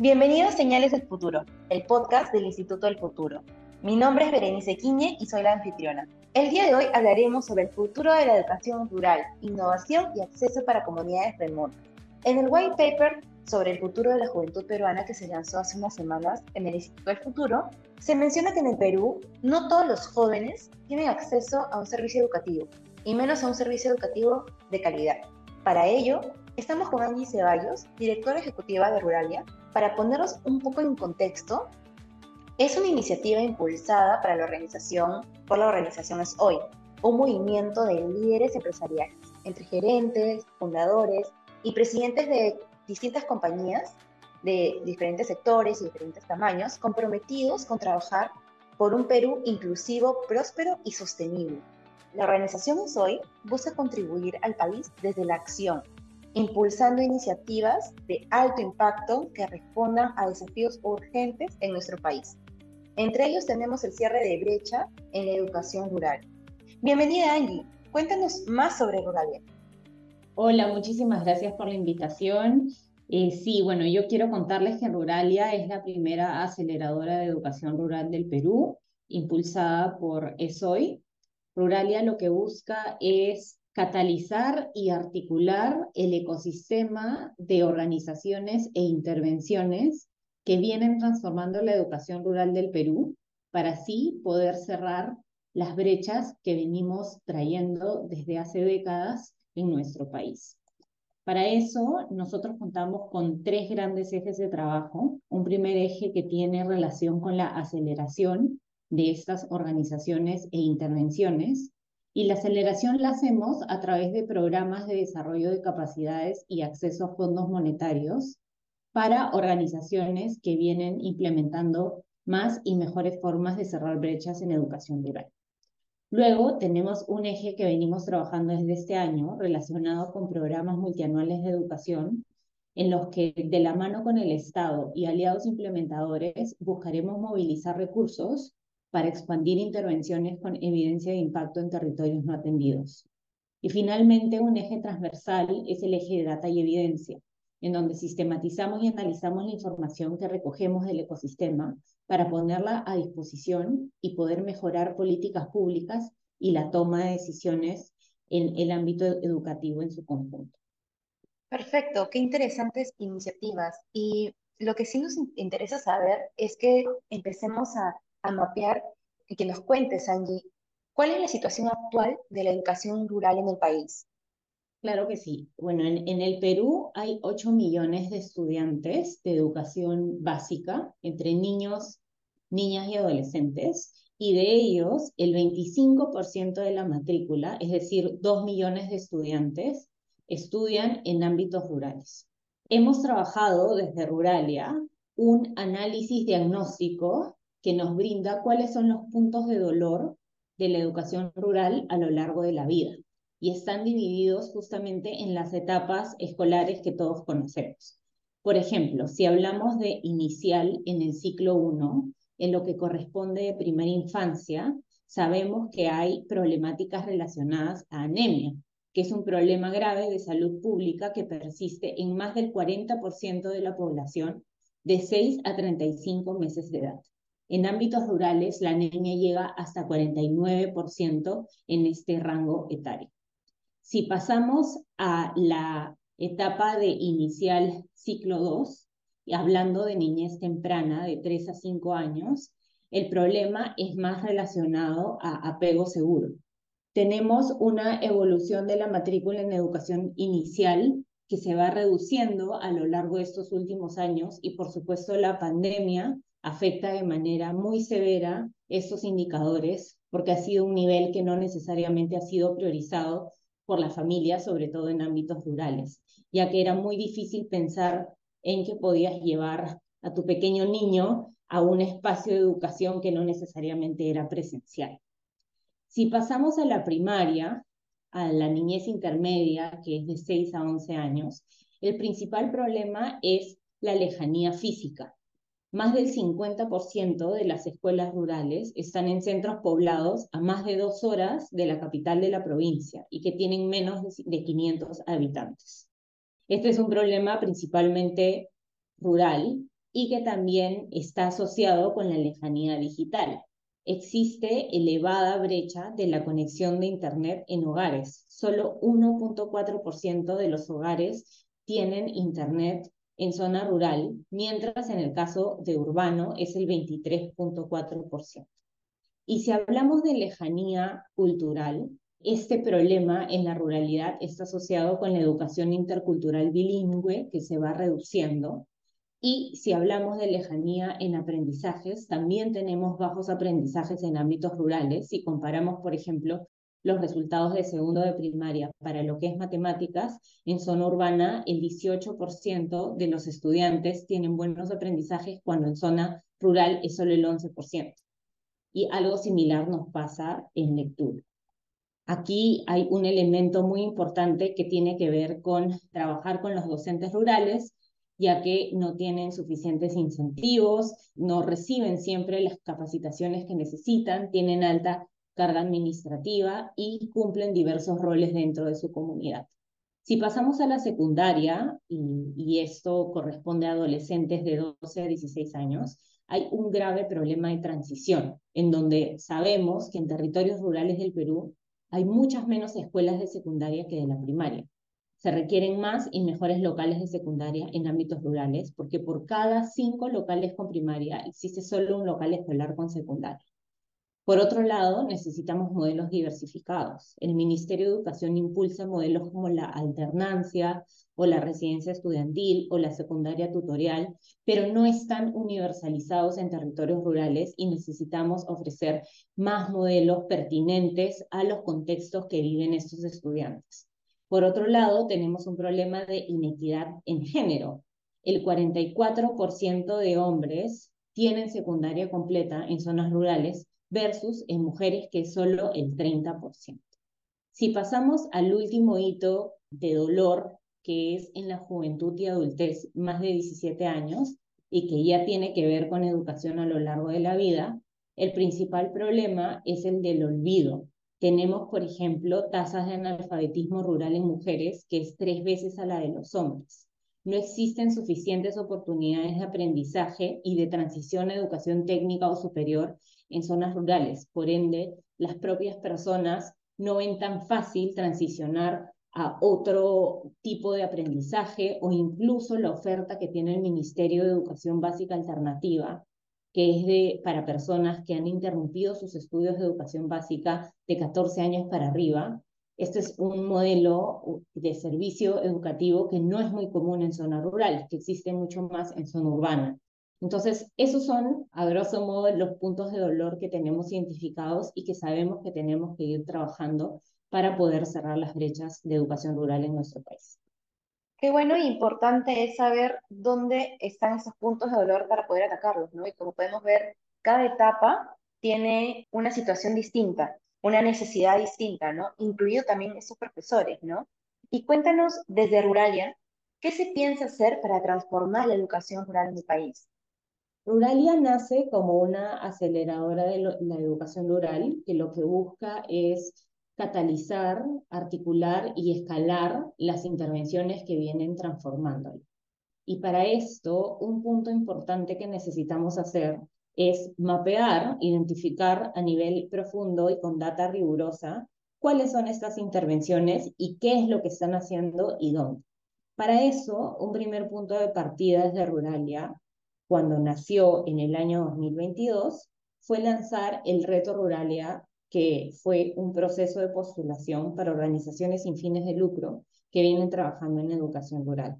Bienvenidos a Señales del Futuro, el podcast del Instituto del Futuro. Mi nombre es Berenice Quiñe y soy la anfitriona. El día de hoy hablaremos sobre el futuro de la educación rural, innovación y acceso para comunidades remotas. En el white paper sobre el futuro de la juventud peruana que se lanzó hace unas semanas en el Instituto del Futuro, se menciona que en el Perú no todos los jóvenes tienen acceso a un servicio educativo, y menos a un servicio educativo de calidad. Para ello, estamos con Angie Ceballos, directora ejecutiva de Ruralia, para ponernos un poco en contexto, es una iniciativa impulsada para la organización, por la organización Es Hoy, un movimiento de líderes empresariales, entre gerentes, fundadores y presidentes de distintas compañías de diferentes sectores y diferentes tamaños, comprometidos con trabajar por un Perú inclusivo, próspero y sostenible. La organización Es Hoy busca contribuir al país desde la acción, impulsando iniciativas de alto impacto que respondan a desafíos urgentes en nuestro país. Entre ellos tenemos el cierre de brecha en la educación rural. Bienvenida Angie, cuéntanos más sobre Ruralia. Hola, muchísimas gracias por la invitación. Eh, sí, bueno, yo quiero contarles que Ruralia es la primera aceleradora de educación rural del Perú, impulsada por ESOI. Ruralia lo que busca es catalizar y articular el ecosistema de organizaciones e intervenciones que vienen transformando la educación rural del Perú para así poder cerrar las brechas que venimos trayendo desde hace décadas en nuestro país. Para eso, nosotros contamos con tres grandes ejes de trabajo. Un primer eje que tiene relación con la aceleración de estas organizaciones e intervenciones, y la aceleración la hacemos a través de programas de desarrollo de capacidades y acceso a fondos monetarios para organizaciones que vienen implementando más y mejores formas de cerrar brechas en educación rural. Luego tenemos un eje que venimos trabajando desde este año relacionado con programas multianuales de educación en los que de la mano con el Estado y aliados implementadores buscaremos movilizar recursos para expandir intervenciones con evidencia de impacto en territorios no atendidos. Y finalmente, un eje transversal es el eje de data y evidencia, en donde sistematizamos y analizamos la información que recogemos del ecosistema para ponerla a disposición y poder mejorar políticas públicas y la toma de decisiones en el ámbito educativo en su conjunto. Perfecto, qué interesantes iniciativas. Y lo que sí nos interesa saber es que empecemos a a mapear y que nos cuentes, Angie, ¿cuál es la situación actual de la educación rural en el país? Claro que sí. Bueno, en, en, el Perú hay 8 millones de estudiantes de educación básica entre niños, niñas y adolescentes, y de ellos el 25% de la matrícula, es decir, 2 millones de estudiantes, estudian en ámbitos rurales. Hemos trabajado desde Ruralia un análisis diagnóstico que nos brinda cuáles son los puntos de dolor de la educación rural a lo largo de la vida. Y están divididos justamente en las etapas escolares que todos conocemos. Por ejemplo, si hablamos de inicial en el ciclo 1, en lo que corresponde de primera infancia, sabemos que hay problemáticas relacionadas a anemia, que es un problema grave de salud pública que persiste en más del 40% de la población de 6 a 35 meses de edad. En ámbitos rurales, la anemia llega hasta 49% en este rango etario. Si pasamos a la etapa de inicial ciclo 2, hablando de niñez temprana de 3 a 5 años, el problema es más relacionado a apego seguro. Tenemos una evolución de la matrícula en educación inicial que se va reduciendo a lo largo de estos últimos años y por supuesto la pandemia afecta de manera muy severa estos indicadores porque ha sido un nivel que no necesariamente ha sido priorizado por la familia, sobre todo en ámbitos rurales, ya que era muy difícil pensar en que podías llevar a tu pequeño niño a un espacio de educación que no necesariamente era presencial. Si pasamos a la primaria, a la niñez intermedia, que es de 6 a 11 años, el principal problema es la lejanía física. Más del 50% de las escuelas rurales están en centros poblados a más de dos horas de la capital de la provincia y que tienen menos de 500 habitantes. Este es un problema principalmente rural y que también está asociado con la lejanía digital. Existe elevada brecha de la conexión de Internet en hogares. Solo 1.4% de los hogares tienen Internet en zona rural, mientras en el caso de urbano es el 23.4%. Y si hablamos de lejanía cultural, este problema en la ruralidad está asociado con la educación intercultural bilingüe que se va reduciendo. Y si hablamos de lejanía en aprendizajes, también tenemos bajos aprendizajes en ámbitos rurales. Si comparamos, por ejemplo, los resultados de segundo de primaria para lo que es matemáticas, en zona urbana el 18% de los estudiantes tienen buenos aprendizajes cuando en zona rural es solo el 11%. Y algo similar nos pasa en lectura. Aquí hay un elemento muy importante que tiene que ver con trabajar con los docentes rurales, ya que no tienen suficientes incentivos, no reciben siempre las capacitaciones que necesitan, tienen alta carga administrativa y cumplen diversos roles dentro de su comunidad. Si pasamos a la secundaria, y, esto corresponde a adolescentes de 12 a 16 años, hay un grave problema de transición, en donde sabemos que en territorios rurales del Perú hay muchas menos escuelas de secundaria que de la primaria. Se requieren más y mejores locales de secundaria en ámbitos rurales, porque por cada cinco locales con primaria existe solo un local escolar con secundaria. Por otro lado, necesitamos modelos diversificados. El Ministerio de Educación impulsa modelos como la alternancia o la residencia estudiantil o la secundaria tutorial, pero no están universalizados en territorios rurales y necesitamos ofrecer más modelos pertinentes a los contextos que viven estos estudiantes. Por otro lado, tenemos un problema de inequidad en género. El 44% de hombres tienen secundaria completa en zonas rurales versus en mujeres que es solo el 30%. Si pasamos al último hito de dolor, que es en la juventud y adultez, más de 17 años, y que ya tiene que ver con educación a lo largo de la vida, el principal problema es el del olvido. Tenemos, por ejemplo, tasas de analfabetismo rural en mujeres que es tres veces a la de los hombres. No existen suficientes oportunidades de aprendizaje y de transición a educación técnica o superior en zonas rurales. Por ende, las propias personas no ven tan fácil transicionar a otro tipo de aprendizaje o incluso la oferta que tiene el Ministerio de Educación Básica Alternativa, que es de, para personas que han interrumpido sus estudios de educación básica de 14 años para arriba. Este es un modelo de servicio educativo que no es muy común en zona rural, que existe mucho más en zona urbana. Entonces, esos son, a grosso modo, los puntos de dolor que tenemos identificados y que sabemos que tenemos que ir trabajando para poder cerrar las brechas de educación rural en nuestro país. Qué bueno e importante es saber dónde están esos puntos de dolor para poder atacarlos, ¿no? Y como podemos ver, cada etapa tiene una situación distinta, una necesidad distinta, ¿no? Incluido también esos profesores, ¿no? Y cuéntanos desde Ruralia, ¿qué se piensa hacer para transformar la educación rural en el país? Ruralia nace como una aceleradora de la educación rural que lo que busca es catalizar, articular y escalar las intervenciones que vienen transformándolo. Y para esto, un punto importante que necesitamos hacer es mapear, identificar a nivel profundo y con data rigurosa cuáles son estas intervenciones y qué es lo que están haciendo y dónde. Para eso, un primer punto de partida desde Ruralia cuando nació en el año 2022, fue lanzar el Reto Ruralia, que fue un proceso de postulación para organizaciones sin fines de lucro que vienen trabajando en educación rural.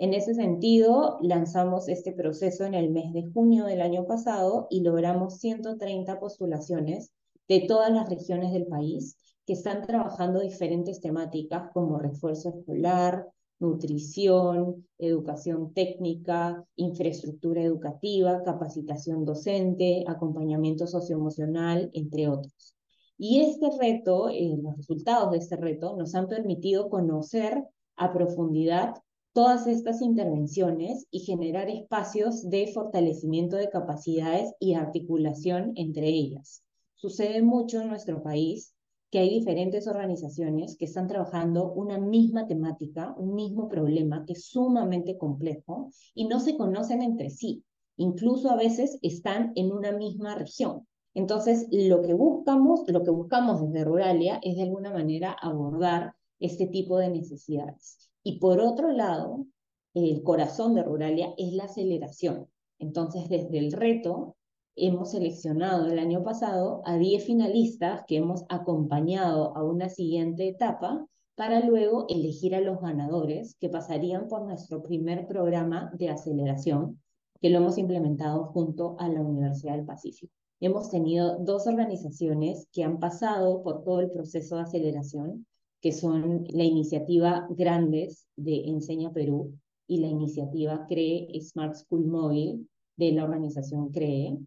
En ese sentido, lanzamos este proceso en el mes de junio del año pasado y logramos 130 postulaciones de todas las regiones del país que están trabajando diferentes temáticas como refuerzo escolar, nutrición, educación técnica, infraestructura educativa, capacitación docente, acompañamiento socioemocional, entre otros. Y este reto, eh, los resultados de este reto nos han permitido conocer a profundidad todas estas intervenciones y generar espacios de fortalecimiento de capacidades y articulación entre ellas. Sucede mucho en nuestro país que hay diferentes organizaciones que están trabajando una misma temática, un mismo problema que es sumamente complejo y no se conocen entre sí. Incluso a veces están en una misma región. Entonces, lo que buscamos, lo que buscamos desde Ruralia es de alguna manera abordar este tipo de necesidades. Y por otro lado, el corazón de Ruralia es la aceleración. Entonces, desde el reto, hemos seleccionado el año pasado a 10 finalistas que hemos acompañado a una siguiente etapa para luego elegir a los ganadores que pasarían por nuestro primer programa de aceleración, que lo hemos implementado junto a la Universidad del Pacífico. Hemos tenido dos organizaciones que han pasado por todo el proceso de aceleración, que son la iniciativa Grandes de Enseña Perú y la iniciativa CREE Smart School Mobile de la organización CREE,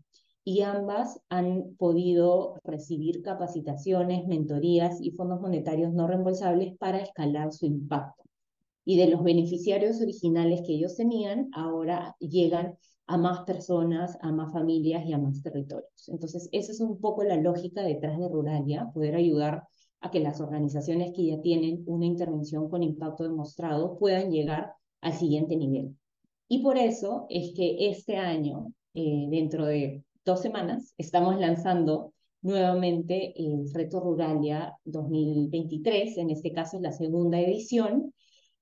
y ambas han podido recibir capacitaciones, mentorías y fondos monetarios no reembolsables para escalar su impacto. Y de los beneficiarios originales que ellos tenían, ahora llegan a más personas, a más familias y a más territorios. Entonces, esa es un poco la lógica detrás de Ruralia, poder ayudar a que las organizaciones que ya tienen una intervención con impacto demostrado puedan llegar al siguiente nivel. Y por eso es que este año, eh, dentro de dos semanas, estamos lanzando nuevamente el Reto Ruralia 2023, en este caso es la segunda edición,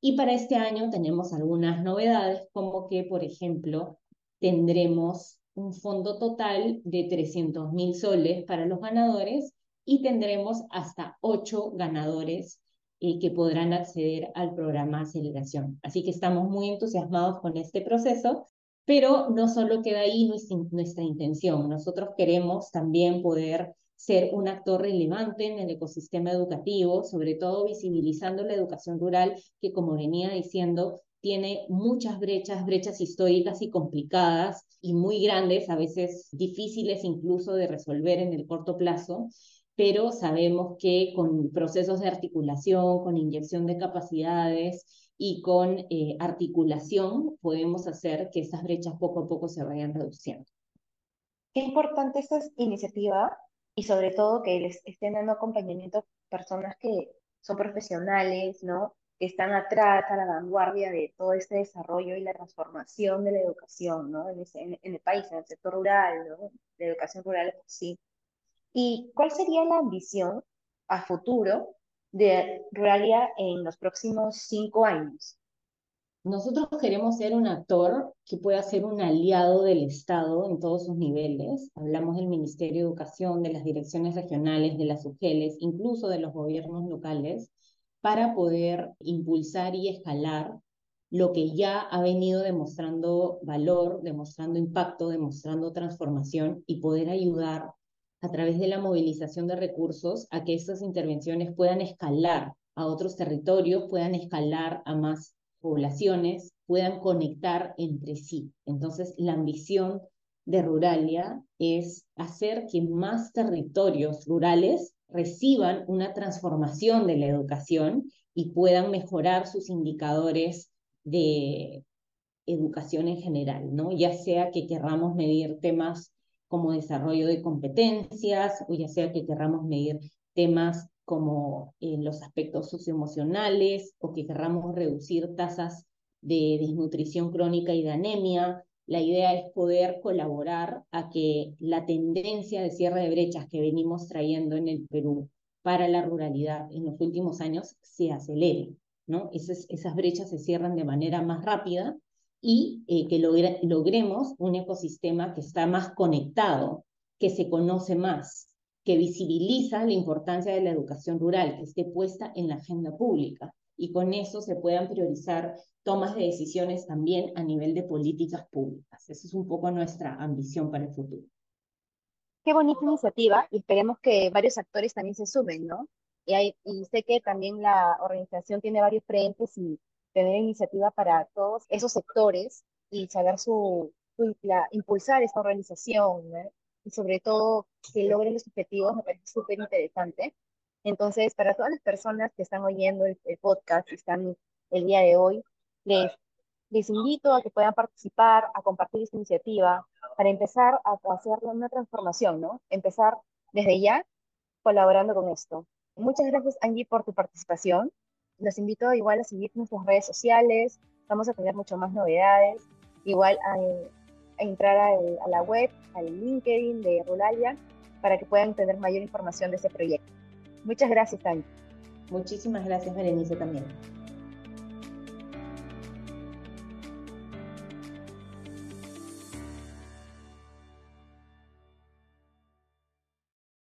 y para este año tenemos algunas novedades, como que, por ejemplo, tendremos un fondo total de 300 mil soles para los ganadores y tendremos hasta ocho ganadores eh, que podrán acceder al programa Aceleración. Así que estamos muy entusiasmados con este proceso, pero no solo queda ahí nuestra intención. Nosotros queremos también poder ser un actor relevante en el ecosistema educativo, sobre todo visibilizando la educación rural, que como venía diciendo, tiene muchas brechas, brechas históricas y complicadas y muy grandes, a veces difíciles incluso de resolver en el corto plazo pero sabemos que con procesos de articulación, con inyección de capacidades y con eh, articulación podemos hacer que esas brechas poco a poco se vayan reduciendo. Qué importante esta iniciativa y sobre todo que les estén dando acompañamiento personas que son profesionales, ¿no? que están atrás, a la vanguardia de todo este desarrollo y la transformación de la educación, ¿no? En, en, el país, en el sector rural, ¿no? La educación rural, sí. ¿Y cuál sería la ambición a futuro de Ruralia en los próximos cinco años? Nosotros queremos ser un actor que pueda ser un aliado del Estado en todos sus niveles. Hablamos del Ministerio de Educación, de las direcciones regionales, de las UGELES, incluso de los gobiernos locales, para poder impulsar y escalar lo que ya ha venido demostrando valor, demostrando impacto, demostrando transformación y poder ayudar a través de la movilización de recursos a que estas intervenciones puedan escalar a otros territorios, puedan escalar a más poblaciones, puedan conectar entre sí. Entonces, la ambición de Ruralia es hacer que más territorios rurales reciban una transformación de la educación y puedan mejorar sus indicadores de educación en general, ¿no? Ya sea que querramos medir temas como desarrollo de competencias, o ya sea que querramos medir temas como eh, los aspectos socioemocionales, o que querramos reducir tasas de desnutrición crónica y de anemia. La idea es poder colaborar a que la tendencia de cierre de brechas que venimos trayendo en el Perú para la ruralidad en los últimos años se acelere, ¿no? Esas, esas brechas se cierran de manera más rápida y eh, que logremos un ecosistema que está más conectado, que se conoce más, que visibiliza la importancia de la educación rural, que esté puesta en la agenda pública y con eso se puedan priorizar tomas de decisiones también a nivel de políticas públicas. Esa es un poco nuestra ambición para el futuro. Qué bonita iniciativa y esperemos que varios actores también se sumen, ¿no? Y, hay, y sé que también la organización tiene varios frentes y tener iniciativa para todos esos sectores y saber su, impulsar esta organización y sobre todo que logren los objetivos me parece súper interesante. Entonces, para todas las personas que están oyendo el, podcast, y están el día de hoy, les, les invito a que puedan participar, a compartir esta iniciativa, para empezar a hacer una transformación, ¿no? Empezar desde ya colaborando con esto. Muchas gracias, Angie, por tu participación. Los invito igual a seguir nuestras redes sociales. Vamos a tener mucho más novedades. Igual a, entrar a, la web, al LinkedIn de Ruralia, para que puedan tener mayor información de ese proyecto. Muchas gracias, Angie. Muchísimas gracias, Berenice, también.